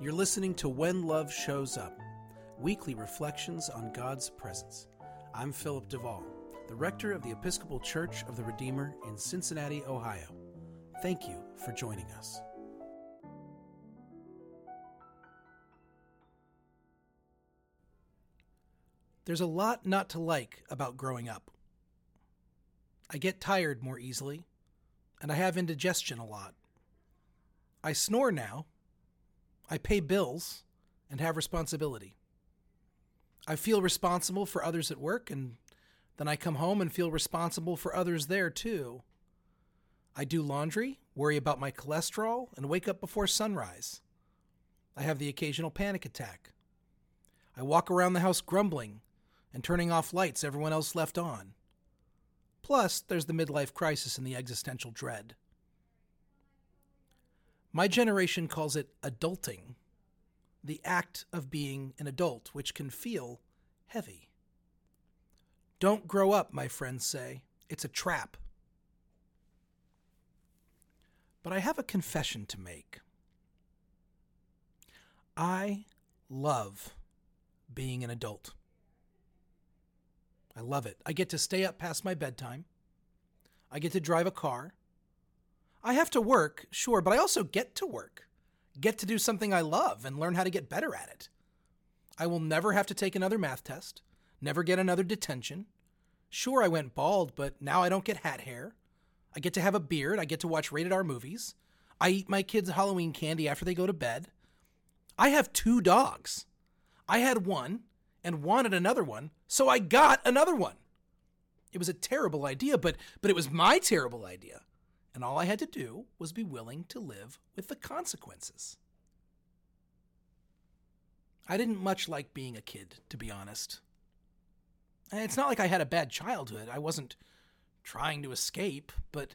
You're listening to When Love Shows Up, weekly reflections on God's presence. I'm Philip DeVaul, the rector of the Episcopal Church of the Redeemer in Cincinnati, Ohio. Thank you for joining us. There's a lot not to like about growing up. I get tired more easily, and I have indigestion a lot. I snore now. I pay bills and have responsibility. I feel responsible for others at work, and then I come home and feel responsible for others there too. I do laundry, worry about my cholesterol, and wake up before sunrise. I have the occasional panic attack. I walk around the house grumbling and turning off lights everyone else left on. Plus, there's the midlife crisis and the existential dread. My generation calls it adulting, the act of being an adult, which can feel heavy. Don't grow up, my friends say. It's a trap. But I have a confession to make. I love being an adult. I love it. I get to stay up past my bedtime. I get to drive a car. I have to work, sure, but I also get to work, get to do something I love and learn how to get better at it. I will never have to take another math test, never get another detention. Sure, I went bald, but now I don't get hat hair. I get to have a beard. I get to watch rated R movies. I eat my kids' Halloween candy after they go to bed. I have two dogs. I had one and wanted another one, so I got another one. It was a terrible idea, but but it was my terrible idea. And all I had to do was be willing to live with the consequences. I didn't much like being a kid, to be honest. It's not like I had a bad childhood. I wasn't trying to escape, but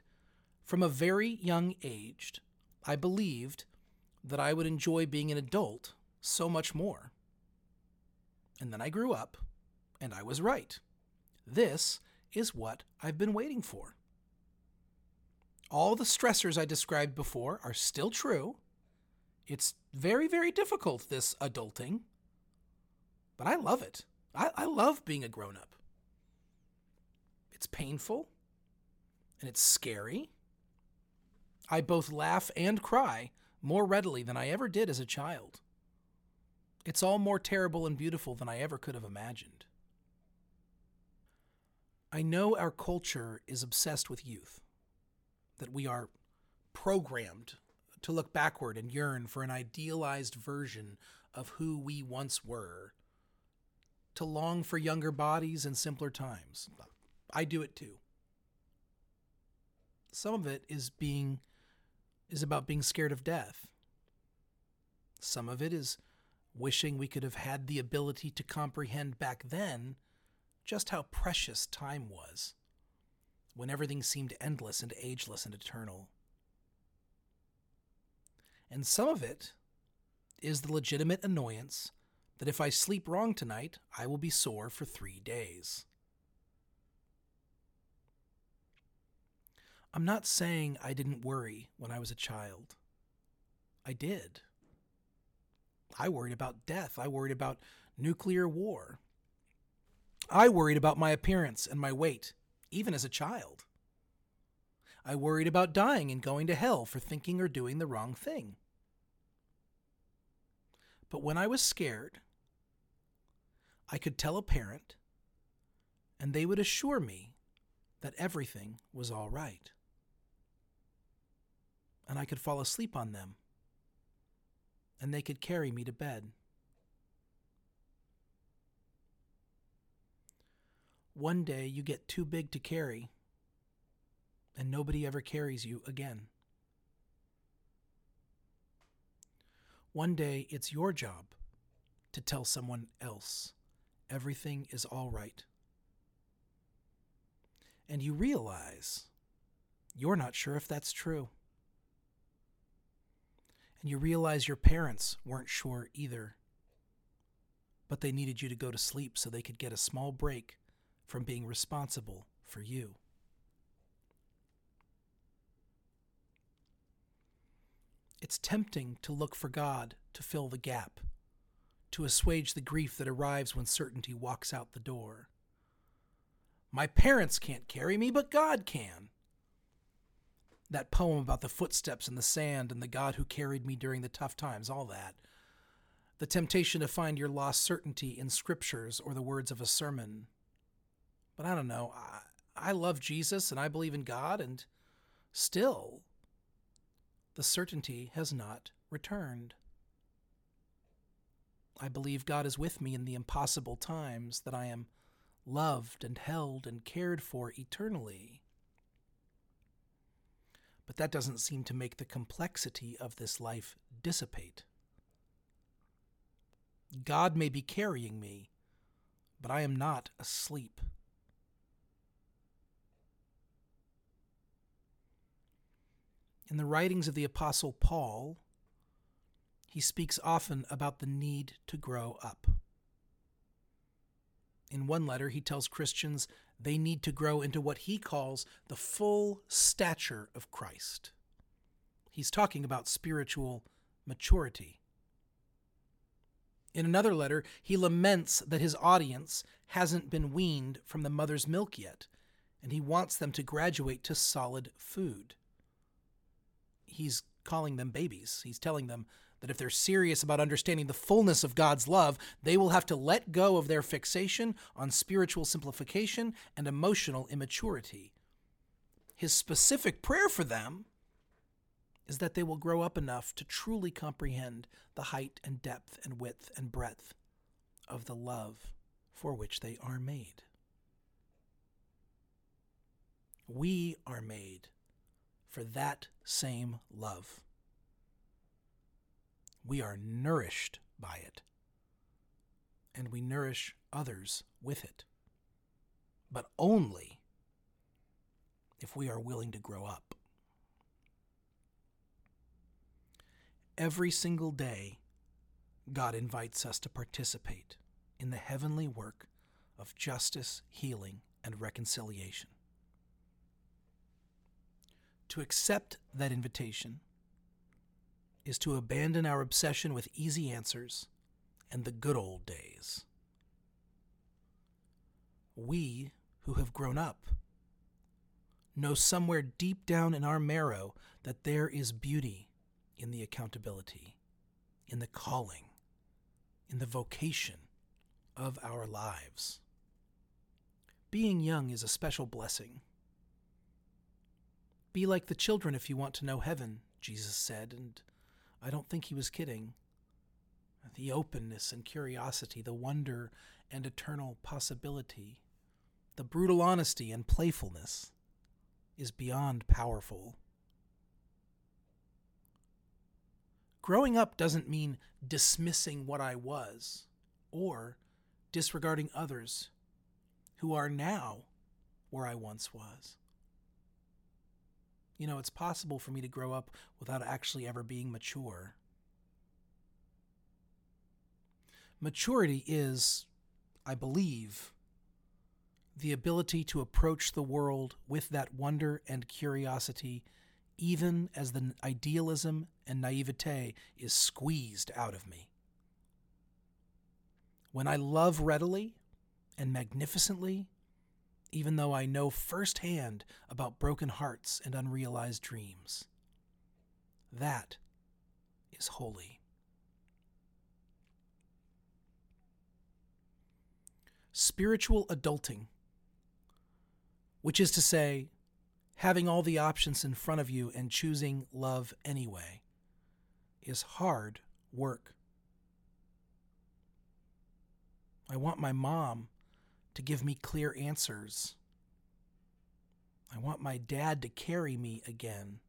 from a very young age, I believed that I would enjoy being an adult so much more. And then I grew up, and I was right. This is what I've been waiting for. All the stressors I described before are still true. It's very, very difficult, this adulting. But I love it. I, I love being a grown up. It's painful and it's scary. I both laugh and cry more readily than I ever did as a child. It's all more terrible and beautiful than I ever could have imagined. I know our culture is obsessed with youth, that we are programmed to look backward and yearn for an idealized version of who we once were, to long for younger bodies and simpler times. I do it too. Some of it is being is about being scared of death. Some of it is wishing we could have had the ability to comprehend back then just how precious time was, when everything seemed endless and ageless and eternal. And some of it is the legitimate annoyance that if I sleep wrong tonight, I will be sore for three days. I'm not saying I didn't worry when I was a child. I did. I worried about death. I worried about nuclear war. I worried about my appearance and my weight, even as a child. I worried about dying and going to hell for thinking or doing the wrong thing. But when I was scared, I could tell a parent, and they would assure me that everything was all right. And I could fall asleep on them, and they could carry me to bed. One day you get too big to carry, and nobody ever carries you again. One day it's your job to tell someone else everything is all right. And you realize you're not sure if that's true. And you realize your parents weren't sure either. But they needed you to go to sleep so they could get a small break from being responsible for you. It's tempting to look for God to fill the gap, to assuage the grief that arrives when certainty walks out the door. My parents can't carry me, but God can. That poem about the footsteps in the sand and the God who carried me during the tough times, all that. The temptation to find your lost certainty in scriptures or the words of a sermon. But I don't know. I, I love Jesus and I believe in God, and still, the certainty has not returned. I believe God is with me in the impossible times, that I am loved and held and cared for eternally. But that doesn't seem to make the complexity of this life dissipate. God may be carrying me, but I am not asleep. In the writings of the Apostle Paul, he speaks often about the need to grow up. In one letter, he tells Christians they need to grow into what he calls the full stature of Christ. He's talking about spiritual maturity. In another letter, he laments that his audience hasn't been weaned from the mother's milk yet, and he wants them to graduate to solid food. He's calling them babies. He's telling them that if they're serious about understanding the fullness of God's love, they will have to let go of their fixation on spiritual simplification and emotional immaturity. His specific prayer for them is that they will grow up enough to truly comprehend the height and depth and width and breadth of the love for which they are made. We are made for that same love we are nourished by it, and we nourish others with it, but only if we are willing to grow up. Every single day, God invites us to participate in the heavenly work of justice, healing, and reconciliation. To accept that invitation is to abandon our obsession with easy answers and the good old days. We who have grown up know somewhere deep down in our marrow that there is beauty in the accountability, in the calling, in the vocation of our lives. Being young is a special blessing. Be like the children if you want to know heaven, Jesus said, and I don't think he was kidding. The openness and curiosity, the wonder and eternal possibility, the brutal honesty and playfulness is beyond powerful. Growing up doesn't mean dismissing what I was or disregarding others who are now where I once was. You know, it's possible for me to grow up without actually ever being mature. Maturity is, I believe, the ability to approach the world with that wonder and curiosity, even as the idealism and naivete is squeezed out of me. When I love readily and magnificently, even though I know firsthand about broken hearts and unrealized dreams. That is holy. Spiritual adulting, which is to say, having all the options in front of you and choosing love anyway, is hard work. I want my mom to give me clear answers. I want my dad to carry me again.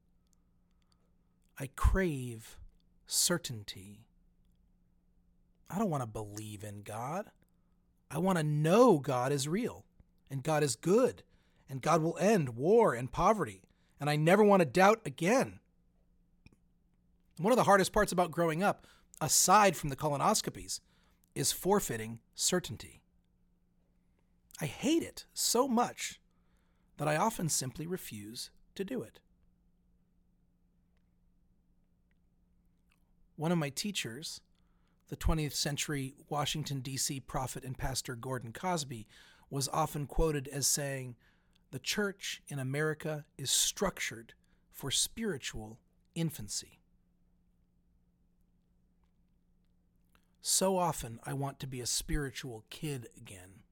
I crave certainty. I don't want to believe in God. I want to know God is real and God is good and God will end war and poverty. And I never want to doubt again. One of the hardest parts about growing up, aside from the colonoscopies, is forfeiting certainty. I hate it so much that I often simply refuse to do it. One of my teachers, the 20th century Washington, D.C. prophet and pastor Gordon Cosby, was often quoted as saying, The church in America is structured for spiritual infancy. So often I want to be a spiritual kid again.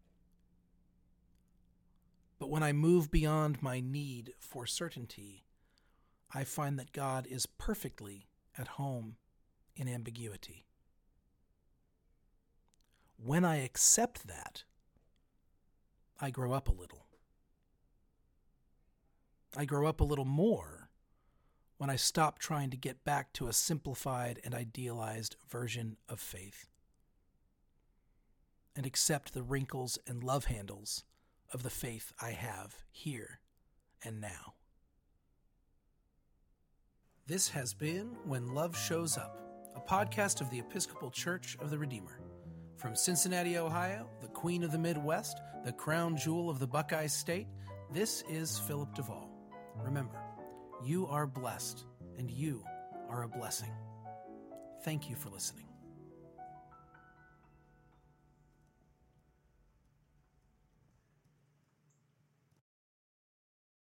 When I move beyond my need for certainty, I find that God is perfectly at home in ambiguity. When I accept that, I grow up a little. I grow up a little more when I stop trying to get back to a simplified and idealized version of faith and accept the wrinkles and love handles of the faith I have here and now. This has been When Love Shows Up, a podcast of the Episcopal Church of the Redeemer. From Cincinnati, Ohio, the Queen of the Midwest, the crown jewel of the Buckeye State, this is Philip DeVaul. Remember, you are blessed and you are a blessing. Thank you for listening.